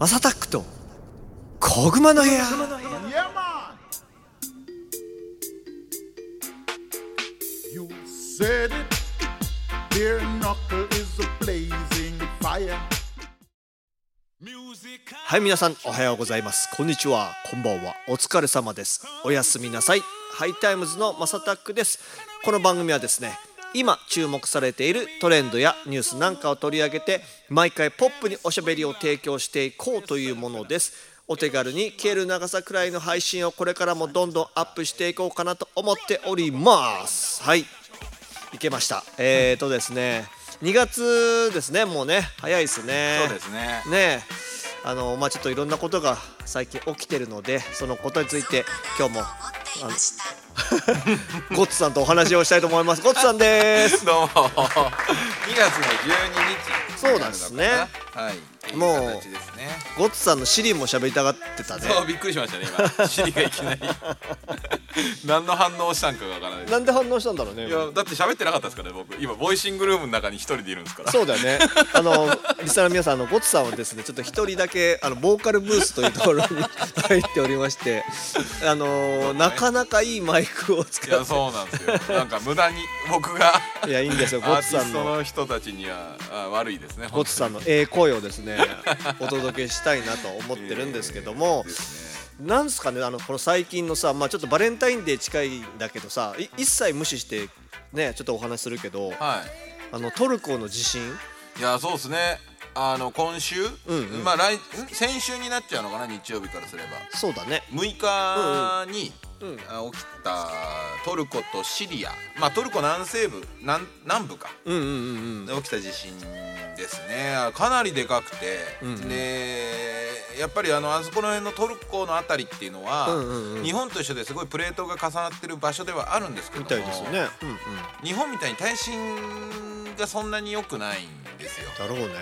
マサタックとコグの部屋はい皆さんおはようございます。こんにちは。こんばんは。お疲れ様です。おやすみなさい。ハイタイムズのマサタックです。この番組はですね今注目されているトレンドやニュースなんかを取り上げて毎回ポップにおしゃべりを提供していこうというものです。お手軽に消える長さくらいの配信をこれからもどんどんアップしていこうかなと思っております。はい。いけました。えーとですね。2月ですね。もうね。早いですね。そうですね。ね。えあのまあちょっといろんなことが最近起きてるのでそのことについて今日もあの ゴッツさんとお話をしたいと思います。ゴッツさんです。どうも。2月の12日。そうなんですねはい。もういい形ですねゴッツさんのシリも喋りたがってたね。そうびっくりしましたね今。シリがいきなり。何の反応をしたんかがわからない。なんで反応したんだろうねいやだって喋ってなかったですからね僕。今ボイシングルームの中に一人でいるんですから。そうだよね。あのリスナーの皆さんあのゴッツさんはですねちょっと一人だけあのボーカルブースというところに入っておりまして あのなかなかいいマイクを使いやそうなんですよ。なんか無駄に僕がいやいいんですよ。ゴアーティストッツさんのの人たちにはあ悪いですねゴッツさんのええ声をですね お届けしたいなと思ってるんですけども、なんですかねあのこの最近のさまあちょっとバレンタインデー近いんだけどさい一切無視してねちょっとお話しするけどはあのトルコの地震？いいやそうですねあの今週、うんうん。まあ来ん先週になっちゃうのかな？日曜日からすれば。そうだね。6日に、うんあ起きたトルコとシリア。まあトルコ南西部南南部か。うんうんうんで起きた地震ですね。あかなりでかくて、うんうん。でやっぱりあのあそこの辺のトルコの辺りっていうのは、うんうんうん。日本と一緒ですごいプレートが重なってる場所ではあるんですけどもね。うんうん。日本みたいに耐震がそんなに良くないんですよ。だろうね。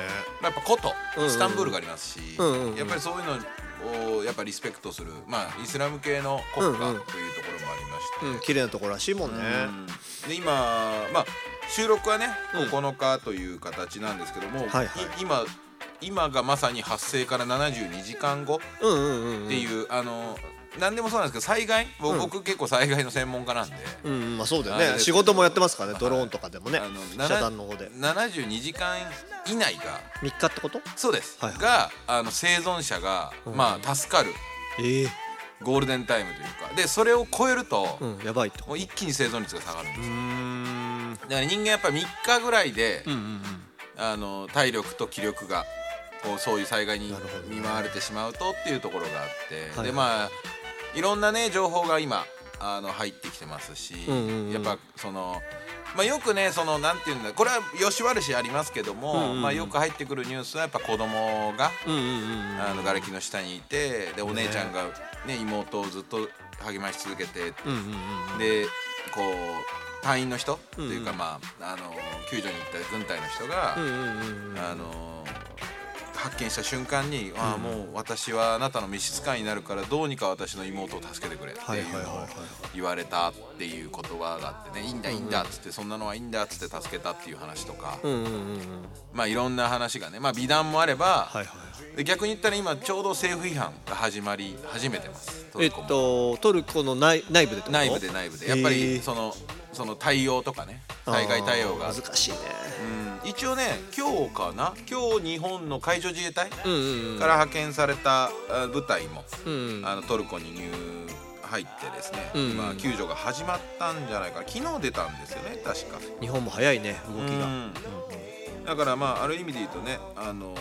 やっぱ古都うんうん。イスタンブールがありますし、うんうんうん。やっぱりそういうのをやっぱリスペクトするまあイスラム系の国家とうんうん。いうところもありまして、うん綺麗なところらしいもんね。うん。で今まあ収録はねうん。9日という形なんですけども、はいはい。い今今がまさに発生から72時間後っていう、あの何でもそうなんですけど災害、僕結構災害の専門家なんで、うんうんまあそうだよね。仕事もやってますからね。ドローンとかでもね。あの遮断の方で。72時間以内が3日ってこと？そうです、はいはい。があの生存者が、うん。まあ助かる。ええ。ゴールデンタイムというか。でそれを超えると、うんやばいもう一気に生存率が下がるんです。だから人間やっぱ3日ぐらいで、うんうんうん。あの体力と気力がこうそういう災害に見舞われてしまうとっていうところがあって、はいでまあいろんなね情報が今あの入ってきてますし、うんうんうん。やっぱその。まあ、よくねそのなんていうんだこれはよし悪しありますけども、うんうんうん。まあ、よく入ってくるニュースはやっぱ子供がうんうんうんうん。あの瓦礫の下にいてでお姉ちゃんが、ね、妹をずっと励まし続けてうんうんうんうん。でこう隊員の人っていうか、うんうん。まああの救助に行った軍隊の人が、うんうんうんうん。あの発見した瞬間に「ああもう私はあなたの召使いになるからどうにか私の妹を助けてくれ」ってはいいうのをはい。言われたっていう言葉があってね「いいんだいいんだ」っつって「そんなのはいいんだ」っつって助けたっていう話とか、まあいろんな話がねまあ美談もあれば、逆に言ったら今ちょうど政府批判が始まり始めてます。トえっルコも。とトルコの内内部で内部で内部で。やっぱへりーそのその対応とかね災害対応が。難しいね。うん一応ね今日かな？今日日本の海上自衛隊うんうんうん。から派遣されたあ部隊もうんあのトルコに入入ってですね、うん今救助が始まったんじゃないか昨日出たんですよね確か。日本も早いね動きが。うん。だからまあある意味で言うとねあのー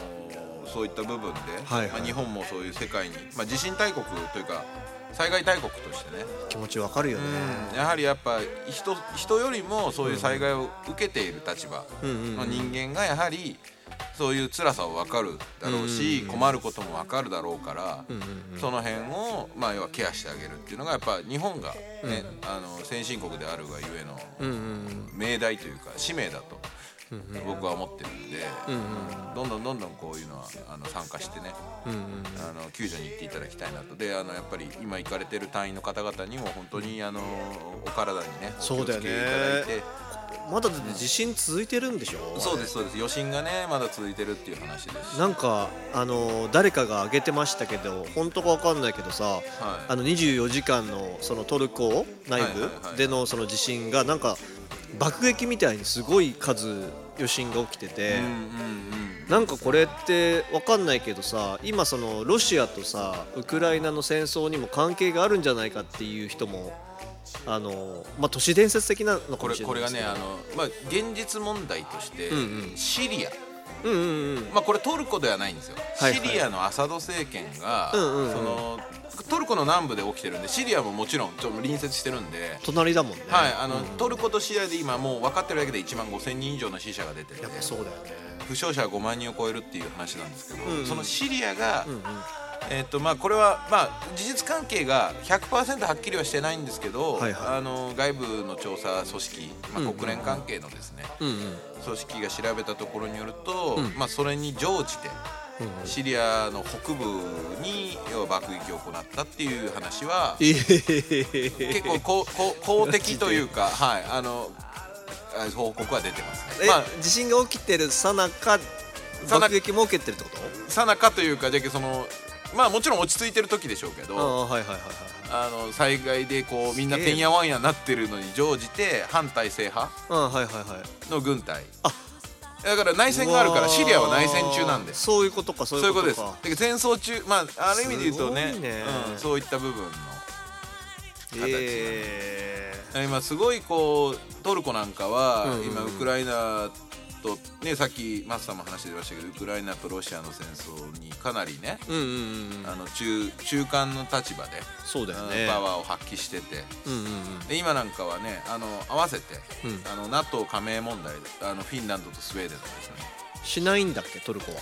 そういった部分で、はいはい。まあ、日本もそういう世界に、まあ、地震大国というか災害大国としてね、気持ちわかるよね。うん。やはりやっぱ人人よりもそういう災害を受けている立場の人間がやはりそういう辛さを分かるだろうし、うん困ることも分かるだろうから、その辺を、まあ、要はケアしてあげるっていうのがやっぱ日本がね、あの先進国であるがゆえの命題というか使命だと僕は思ってるんで、うんうん。どんどんどんどんこういうのはあの参加してね。うんうんあの救助に行っていただきたいなと。であのやっぱり今行かれてる隊員の方々にも本当にあのお体にねお気をつけいそうだよね。ただいてまだだって地震続いてるんでしょ？そうですそうです。余震がねまだ続いてるっていう話です。しなんかあの誰かが挙げてましたけど本当かわかんないけどさ、あの24時間のそのトルコ内はいはいはい部でのその地震がなんか爆撃みたいにすごい数余震が起きてて、なんかこれってわかんないけどさ今そのロシアとさウクライナの戦争にも関係があるんじゃないかっていう人もあのまあ都市伝説的なのかもこれこれしれないですけど。がねあの、まあ、現実問題として、んうん。シリア、うんうんうん。まあ、これトルコではないんですよ、はいはい。シリアのアサド政権が、うんうんうん。そのトルコの南部で起きてるんでシリアももちろんちょっと隣接してるんで、隣だもんね。はいあのトルコとシリアで今もう分かってるだけで1万5000人以上の死者が出ててやっぱそうだよね。負傷者は5万人を超えるっていう話なんですけど、うんうん。そのシリアが、うんうん。えっとまあ、これは、まあ、事実関係が100%はっきりはしてないんですけど、はいはい。あの外部の調査組織、まあ、うんうん国連関係のですね、うんうん。組織が調べたところによると、うん。まあ、それに乗じてうんうんシリアの北部に要は爆撃を行ったっていう話は え結構こうこう公的というか、はい、あのあ報告は出てますね。え、まあ地震が起きてるさなかさな爆撃も受けてるってこと？さなかというかじゃけそのまあもちろん落ち着いてる時でしょうけどあの災害でこうみんなてんやわんやなってるのに乗じて反体制派ああはいはいはい。の軍隊。あだから内戦があるからシリアは内戦中なんで。すそういうことかそういううことですいことかだから戦争中まあある意味で言うとねね。うん、そういった部分の形え今すごいこうトルコなんかは、今ウクライナとねさっきマスターも話してましたけどウクライナとロシアの戦争にかなりね、ー、うんうんうん。あの中中間の立場で、そうだようんねパワーを発揮してて。うんうんうん。で今なんかはねあの合わせて、うん。あの NATO 加盟問題であのフィンランドとスウェーデンとですね。しないんだっけトルコは？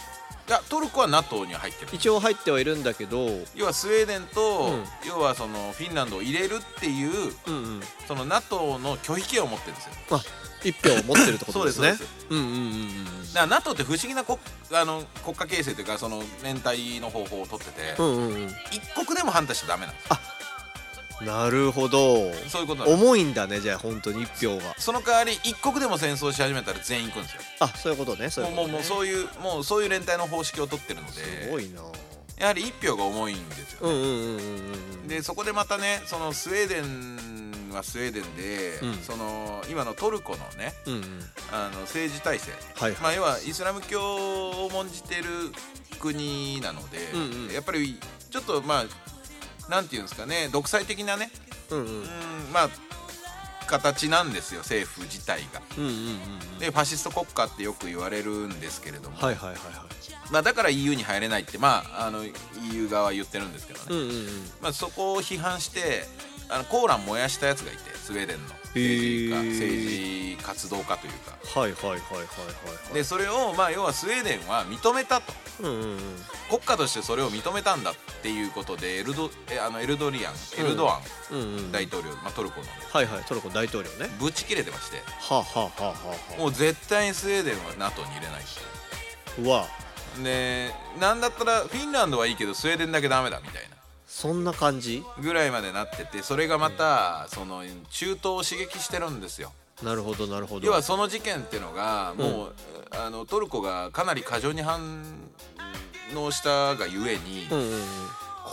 いやトルコは NATO には入ってる一応入ってはいるんだけど。うん要はスウェーデンと、うん。要はそのフィンランドを入れるっていううん。その NATO の拒否権を持ってるんですよ。あ一票を持ってるってことですね。そうんうんうんうんだから NATO って不思議な国あの国家形成というかその連帯の方法を取ってて、うんうんうん。一国でも反対しちゃダメなんですなるほど。そういうこと重いんだねじゃあ本当に一票が。その代わり一国でも戦争し始めたら全員行くんですよ。あそういうことねそういうもうことね。もうもうそういうもうそういう連帯の方式を取ってるのですごいな。やはり一票が重いんですよね、うんうんうんうんうん。でそこでまたねそのスウェーデンはスウェーデンで、うん。その今のトルコのねうんうん。あの政治体制、はいはい。まあ、要はイスラム教を重んじてる国なので、うんうん。やっぱりちょっとまあなんていうんですかね独裁的なねうんうん。うんまあ形なんですよ政府自体が。うんうんうんうん。でファシスト国家ってよく言われるんですけれども、はいはいはいはい。まあ、だから EU に入れないって、まあ、あの EU 側は言ってるんですけどね、うんうんうん。まあ、そこを批判してあのコーラン燃やしたやつがいてスウェーデンの。政治家、政治活動家というか。はいはいはいはいはい。はいでそれを、まあ、要はスウェーデンは認めたと。うんうんうん。国家としてそれを認めたんだっていうことでエルドえあのエルドリアンエルドアン大統領、まあ、トルコの。ねはいはいトルコ大統領ね。ぶち切れてまして。はあはあはあはあはあ。もう絶対にスウェーデンは NATO に入れないうわ。でなんだったらフィンランドはいいけどスウェーデンだけダメだみたいなそんな感じ？ぐらいまでなっててそれがまたその中東を刺激してるんですよ。なるほどなるほど。要はその事件っていうのがもう、あのトルコがかなり過剰に反応したがゆえに、うんうん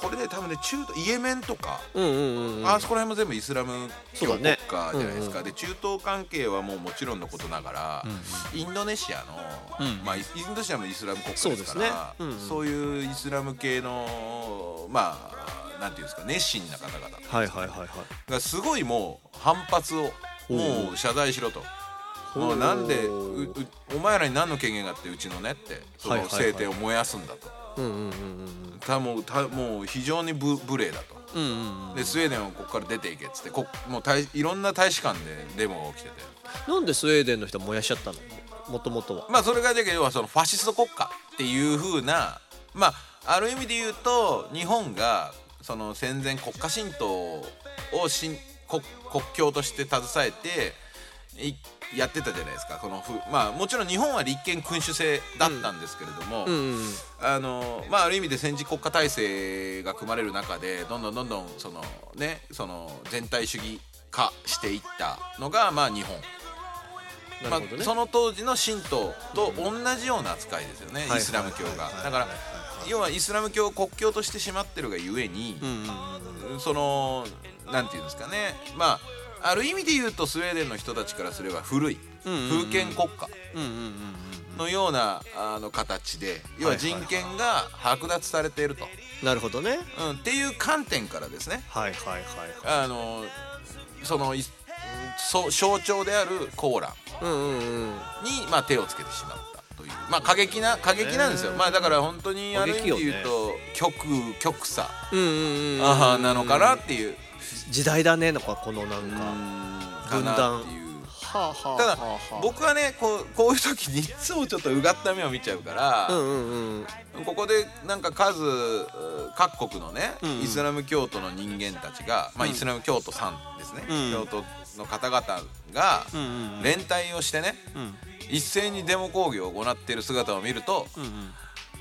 これで多分ね中東イエメンとか、うんうんうんうん。あそこら辺も全部イスラム教国家じゃないですか、うんうんで中東関係はもうもちろんのことながら、インドネシアの、うんまあ、イインドネシアもイスラム国家ですからうんうん。そういうイスラム系のまあなんていうんですか熱心な方々。はいはいはいはい。がすごいもう反発をもう謝罪しろと。もうなんでう。うお前らに何の権限があってうちのねってその聖典を燃やすんだと、うんうんうんうんたもうたもう非常に無無礼だと。うんうんうん。でスウェーデンはここから出ていけっつってこもう大いろんな大使館でデモが起きてて。なんでスウェーデンの人燃やしちゃったの？もともとは。まあそれがだけど要はそのファシスト国家っていう風なまあある意味で言うと日本がその戦前国家神道をしん国国境として携えていやってたじゃないですか。このふまあもちろん日本は立憲君主制だったんですけれども、うんうんうん。あのまあある意味で戦時国家体制が組まれる中でどんどんどんどんそのねその全体主義化していったのがまあ日本。まあその当時の神道と同じような扱いですよね、はいイスラム教が。だから要はイスラム教を国教としてしまってるがゆえに、うんうんうん。そのなんていうんですかねまあある意味で言うとスウェーデンの人たちからすれば古い封建国家のようなあの形で要は人権が剥奪されていると、なるほどね。うん、っていう観点からですね。はいはいはいはあのそのいそ象徴であるコーランに、まあ、手をつけてしまったという。まあ過激な過激なんですよ、ねまあだから本当にある意味で言うと極極左うんなのかなっていう時代だねなんかこのなんかか分断ただ僕はねこうこういう時にいつもちょっとうがった目を見ちゃうから、うんうんうん。ここでなんか数う各国のね、うんうん。イスラム教徒の人間たちが、まあ、イスラム教徒さんですね、うん。教徒の方々が連帯をしてね、うん。一斉にデモ抗議を行っている姿を見ると、うんう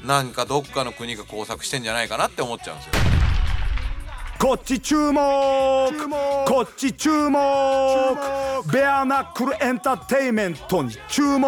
ん。なんかどっかの国が工作してんじゃないかなって思っちゃうんですよ。こっち注目。こっち注目。ベアナックルエンターテイメントに注目。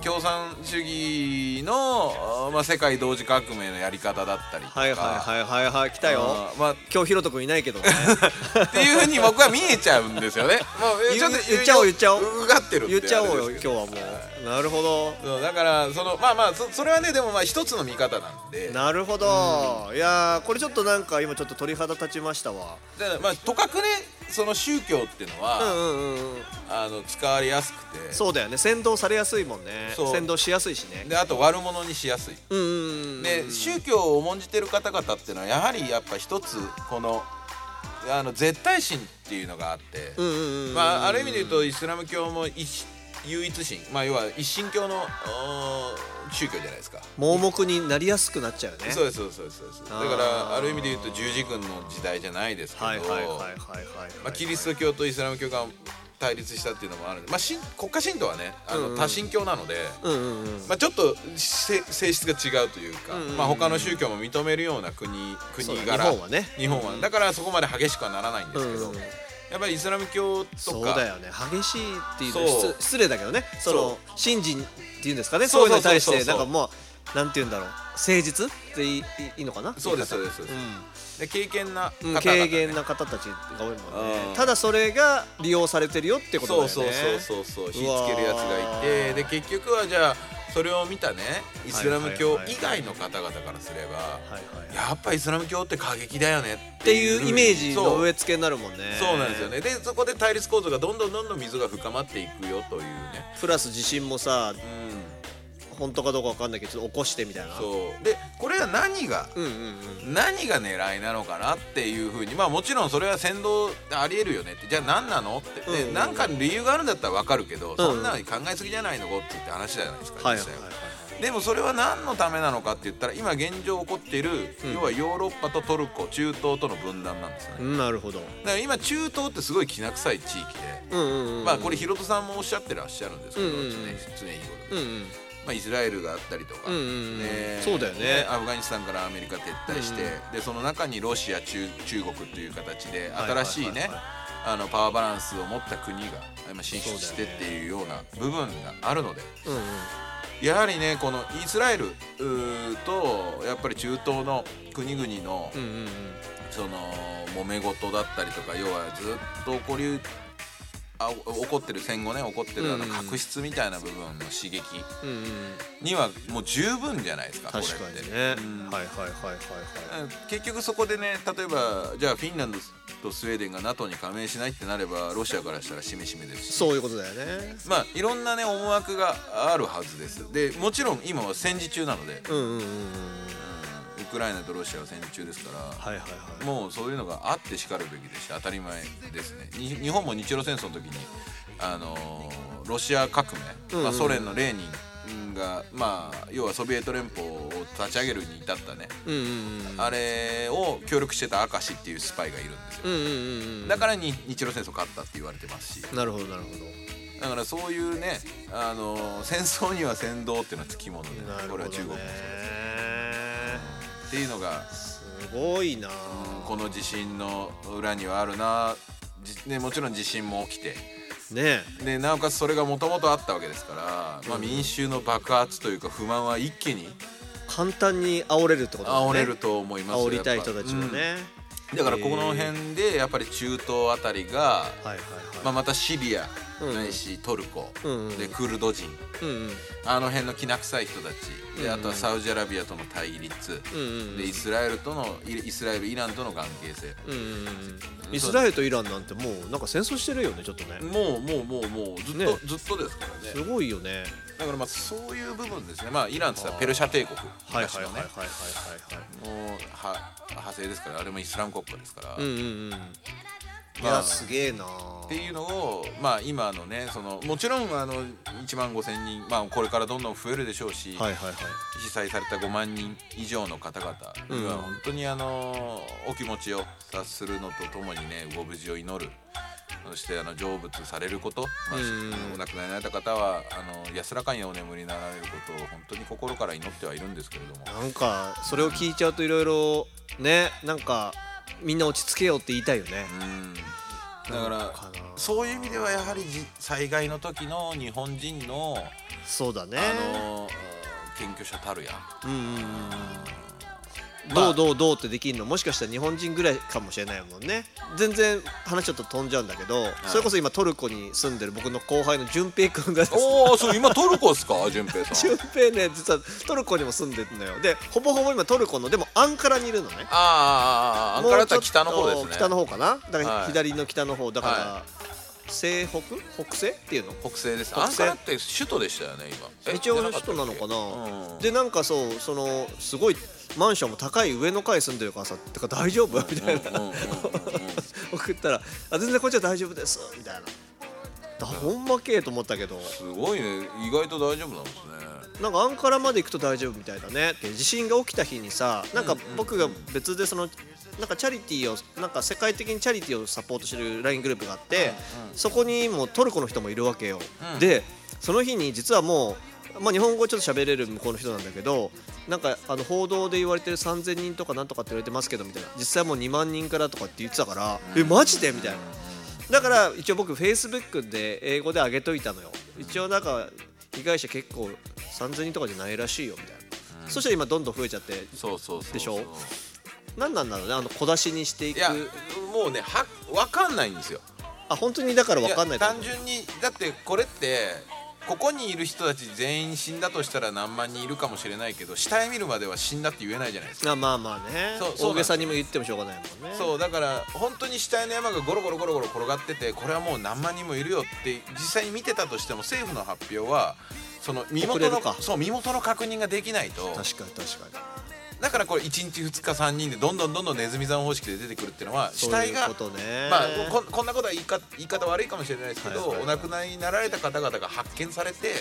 共産主義の、あまあ、世界同時革命のやり方だったりとか、はいはいはいはいはい。来たよ。あまあ今日ひろとくんいないけどね。っていうふうに僕は見えちゃうんですよね。もうえ言う言っちゃおう言っちゃおう。うがってる言っちゃおうよ今日はもうなるほど。そうだからそのまあまあそそれはねでもまあ一つの見方なんで。なるほど、いやーこれちょっとなんか今ちょっと鳥肌立ちましたわ。だからまあとかくねその宗教っていうのは、うんうんうんうん。あの使われやすくて。そうだよね。先導されやすいもんね。そう。先導しやすいしね。であと悪者にしやすい。うんうんうんで宗教を重んじてる方々っていうのはやはりやっぱ一つこのあの絶対心っていうのがあって、うんうんうんうん。まあ、ある意味で言うとイスラム教も一唯一神、まあ、要は一神教の宗教じゃないですか。盲目になりやすくなっちゃうよね。そうですそうですそうです。だからある意味で言うと十字軍の時代じゃないですけど、キリスト教とイスラム教が対立したっていうのもあるまあ、神国家神道はねあの、うんうん。多神教なので、うんうんうん。まあ、ちょっとせ性質が違うというか、うんうんうん。まあ、他の宗教も認めるような国国柄日本はね。日本は。だからそこまで激しくはならないんですけど、うんうんやっぱりイスラム教とか。そうだよね。激しいっていう失失礼だけどね。その信心っていうんですかね。そそうういうのに対してなんかもうなんて言うんだろう。誠実っていいいいのかな？そうですそうです。そうですで経験な方うん、々、軽減な方たちが多いもんね。うん。ただそれが利用されてるよってことだよね。そうそうそうそうそう。火つけるやつがいて。で結局はじゃあそれを見たねイスラム教以外の方々からすればやっぱイスラム教って過激だよねっっていうイメージの植え付けになるもんね。そうなんですよね。でそこで対立構造がどんどんどんどん溝が深まっていくよというね。プラス地震もさうん本当かどうかわかんないけどちょっと起こしてみたいな。そう。でこれは何がうんうんうん。何が狙いなのかなっていうふうにまあもちろんそれは先導ありえるよねって。じゃあ何なのって。うんうんうん。で何かの理由があるんだったら分かるけど、ん。そんなの考えすぎじゃないのこって言って話じゃないですか、はいはいはい実際は。でもそれは何のためなのかって言ったら今現状起こっている、うん。要はヨーロッパとトルコ中東との分断なんですよね、うんなるほど。だから今中東ってすごいきな臭い地域で、うんうんうんまあこれヒロトさんもおっしゃってらっしゃるんですけど、うんうんうん常日頃、うんうんまあ、イスラエルがあったりとか、ね。そうだよね。アフガニスタンからアメリカ撤退して、うんでその中にロシア中中国という形で新しいねあのパワーバランスを持った国が今進出してっていうような部分があるので。うんうん。やはりねこのイスラエルとやっぱり中東の国々のうんうんうん。その揉め事だったりとか要はずっと起こりあお起こってる戦後ね起こってるあの確執みたいな部分の刺激にはもう十分じゃないですかこれっね、うん。はいはいはいはいはい。結局そこでね例えばじゃあフィンランドとスウェーデンが NATO に加盟しないってなればロシアからしたらしめしめですし。そういうことだよね。まあいろんなね思惑があるはずです。でもちろん今は戦時中なので、うんうんうんウクライナとロシアは戦時中ですから、はいはいはい。もうそういうのがあってしかるべきですし当たり前ですね。に日本も日露戦争の時にあのーロシア革命、うんうんまあ、ソ連のレーニンがまあ要はソビエト連邦を立ち上げるに至ったね、うんうんうんあれを協力してた明石っていうスパイがいるんですよ、うんうんうんうんだからに日露戦争勝ったって言われてますし。なるほどなるほだからそういうね、あのー戦争には先導っていうのはつきもので、ね。これは中国もそうですっていうのがすごいな。この地震の裏にはあるな。じね、もちろん地震も起きて。ね。でなおかつそれがもともとあったわけですから、まあ、民衆の爆発というか不満は一気に簡単に煽れるってことだね。煽れると思いますよ煽りたい人たちもね、うん。だからこの辺でやっぱり中東あたりが、はいはいはい、まあ、またシリアうんないしトルコ、でクルド人。あの辺のきな臭い人たち。であとはサウジアラビアとの対立、でイスラエルとのイイスラエルイランとの関係性。イスラエルとイランなんてもうなんか戦争してるよねちょっとね。もうもうもうもうずっと、ね。ずっとですからすねごいよね。だからまあそういう部分ですね。まあイランってさペルシャ帝国。昔のね。もうは派生ですからあれもイスラム国家ですから、うんうんうんいまあ。やすげえな。っていうのをまあ今のねそのもちろんあの1万5千人まあこれからどんどん増えるでしょうし、はいはいはい。被災された5万人以上の方々にはうん本当にあのお気持ちを察するのとともにねご無事を祈る。そしてあの成仏されること、まあうん。お亡くなりになられた方はあの安らかにお眠りになられることを本当に心から祈ってはいるんですけれども。なんかそれを聞いちゃうといろいろねなんかみんな落ち着けようって言いたいよね。うん。だからそういう意味ではやはりじ災害の時の日本人のそうだね。あの謙虚者たるや。うんうんうんどうどうどうってできるの？もしかしたら日本人ぐらいかもしれないもんね。全然話ちょっと飛んじゃうんだけど、それこそ今トルコに住んでる僕の後輩の淳平君がですね。おおそう今トルコですか？淳平さん。淳平ね実はトルコにも住んでるのよ。でほぼほぼ今トルコのでもアンカラにいるのね。ああああアンカラだったら北の方ですね。北の方かな？だからはい。左の北の方。だから、は西北？北西っていうの？北西です。北西。アンカラって首都でしたよね今。え一応首都なのかな、うん。でなんかそうそのすごいマンションも高い上の階住んでるからさてか大丈夫？みたいな。送ったらあ全然こっちは大丈夫です。みたいな。だほんまけえと思ったけど。すごいね。意外と大丈夫なんですね。なんかアンカラまで行くと大丈夫みたいだね。で地震が起きた日にさなんか僕が別でそのなんかチャリティーをなんか世界的にチャリティーをサポートしてる LINE グループがあって、そこにもうトルコの人もいるわけよ、うん。でその日に実はもう、まあ、日本語ちょっと喋れる向こうの人なんだけどなんかあの報道で言われてる3000人とかなんとかって言われてますけどみたいな。実際もう2万人からとかって言ってたから、えマジで？みたいな。だから一応僕 Facebook で英語で上げといたのよ。一応なんか被害者結構3000人とかじゃないらしいよみたいな、そしたら今どんどん増えちゃってそうそうそうでしょ？何なんだろうね？あの小出しにしていく。いやもうねは分かんないんですよ。あ本当にだから分かんないや単純にだってこれってここにいる人たち全員死んだとしたら何万人いるかもしれないけど下へ見るまでは死んだって言えないじゃないですか。あまあまあね。そう大げさにも言ってもしょうがないもんね。そうだから本当に下への山がゴロゴロゴロゴロ転がっててこれはもう何万人もいるよって実際に見てたとしても政府の発表はその身元のそう身元の確認ができないと確かに確かにだからこれ1日2日3人でどんどんどんどんネズミ山方式で出てくるっていうのは死体がまあここんなことは言いか言い方悪いかもしれないですけど、お亡くなりになられた方々が発見されて、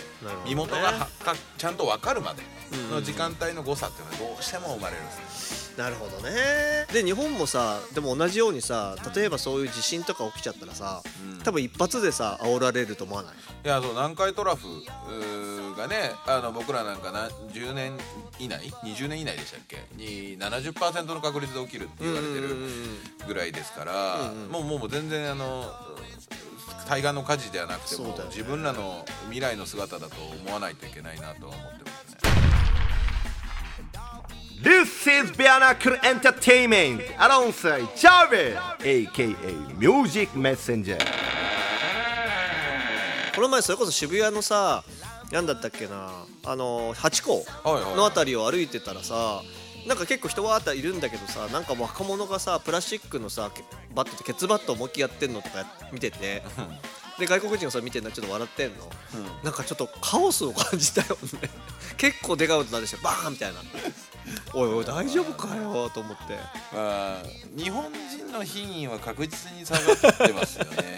身元がはかちゃんと分かるまでの時間帯の誤差っていうのはどうしても生まれるんですね。なるほどね。で日本もさでも同じようにさ例えばそういう地震とか起きちゃったらさ、うん。多分一発でさ煽られると思わない？いやそう南海トラフがねあの僕らなんかな10年以内20年以内でしたっけ？に70%の確率で起きるって言われてるぐらいですから、うんうんもうもうもう全然あの対岸の火事ではなくても、ね。自分らの未来の姿だと思わないといけないなとは思ってます。ね。This is Bianacle Entertainment. Alongside Chave, aka Music Messenger. この前それこそ渋谷のさ何だったっけなあのハチ公はいはい。のあたりを歩いてたらさなんか結構人わーっているんだけどさなんか若者がさプラスチックのさけバットとケツバット思いっきりやってんのとか見てて。で外国人がそれ見てんのちょっと笑ってんの、なんかちょっとカオスを感じたよね。結構でかい音なんでしょ。バーンみたいなおいおい大丈夫かよと思って。まあ日本人の品位は確実に下がってますよね。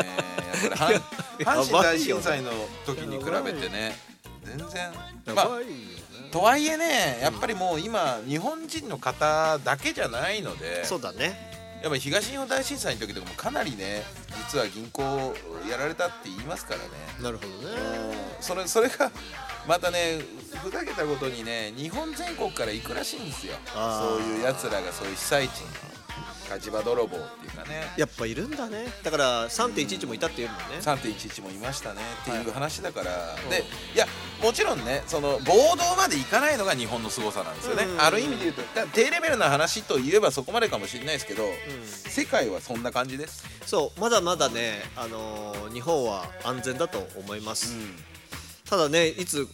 やっぱり や阪阪神大震災の時に比べてね全然やまあばいよね、とはいえねやっぱりもう今日本人の方だけじゃないのでそうだねやっぱり東日本大震災の時とかもかなりね実は銀行やられたって言いますからね。なるほどね。それそれがまたねふざけたことにね日本全国から行くらしいんですよ。そういうやつらがそういう被災地に。火事場泥棒っていうかね。やっぱいるんだね。だから3.11もいたっていうもんね。3.11もいましたねっていう話だから、でいやもちろんねその暴動までいかないのが日本の凄さなんですよね、うんある意味で言うとだ低レベルな話といえばそこまでかもしれないですけど、世界はそんな感じです、そうまだまだね、あのー日本は安全だと思います、ただねいつ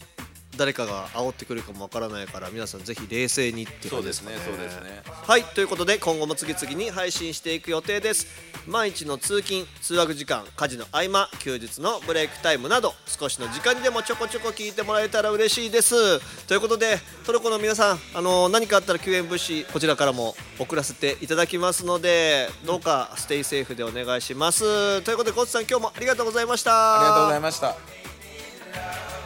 誰かが煽ってくるかもわからないから皆さんぜひ冷静にっていうそうです感じかねそうですね。はいということで今後も次々に配信していく予定です。毎日の通勤通学時間家事の合間休日のブレイクタイムなど少しの時間にでもちょこちょこ聞いてもらえたら嬉しいです。ということでトルコの皆さんあの何かあったら救援物資こちらからも送らせていただきますのでどうか stay safe でお願いします。ということでコツさん今日もありがとうございました。ありがとうございました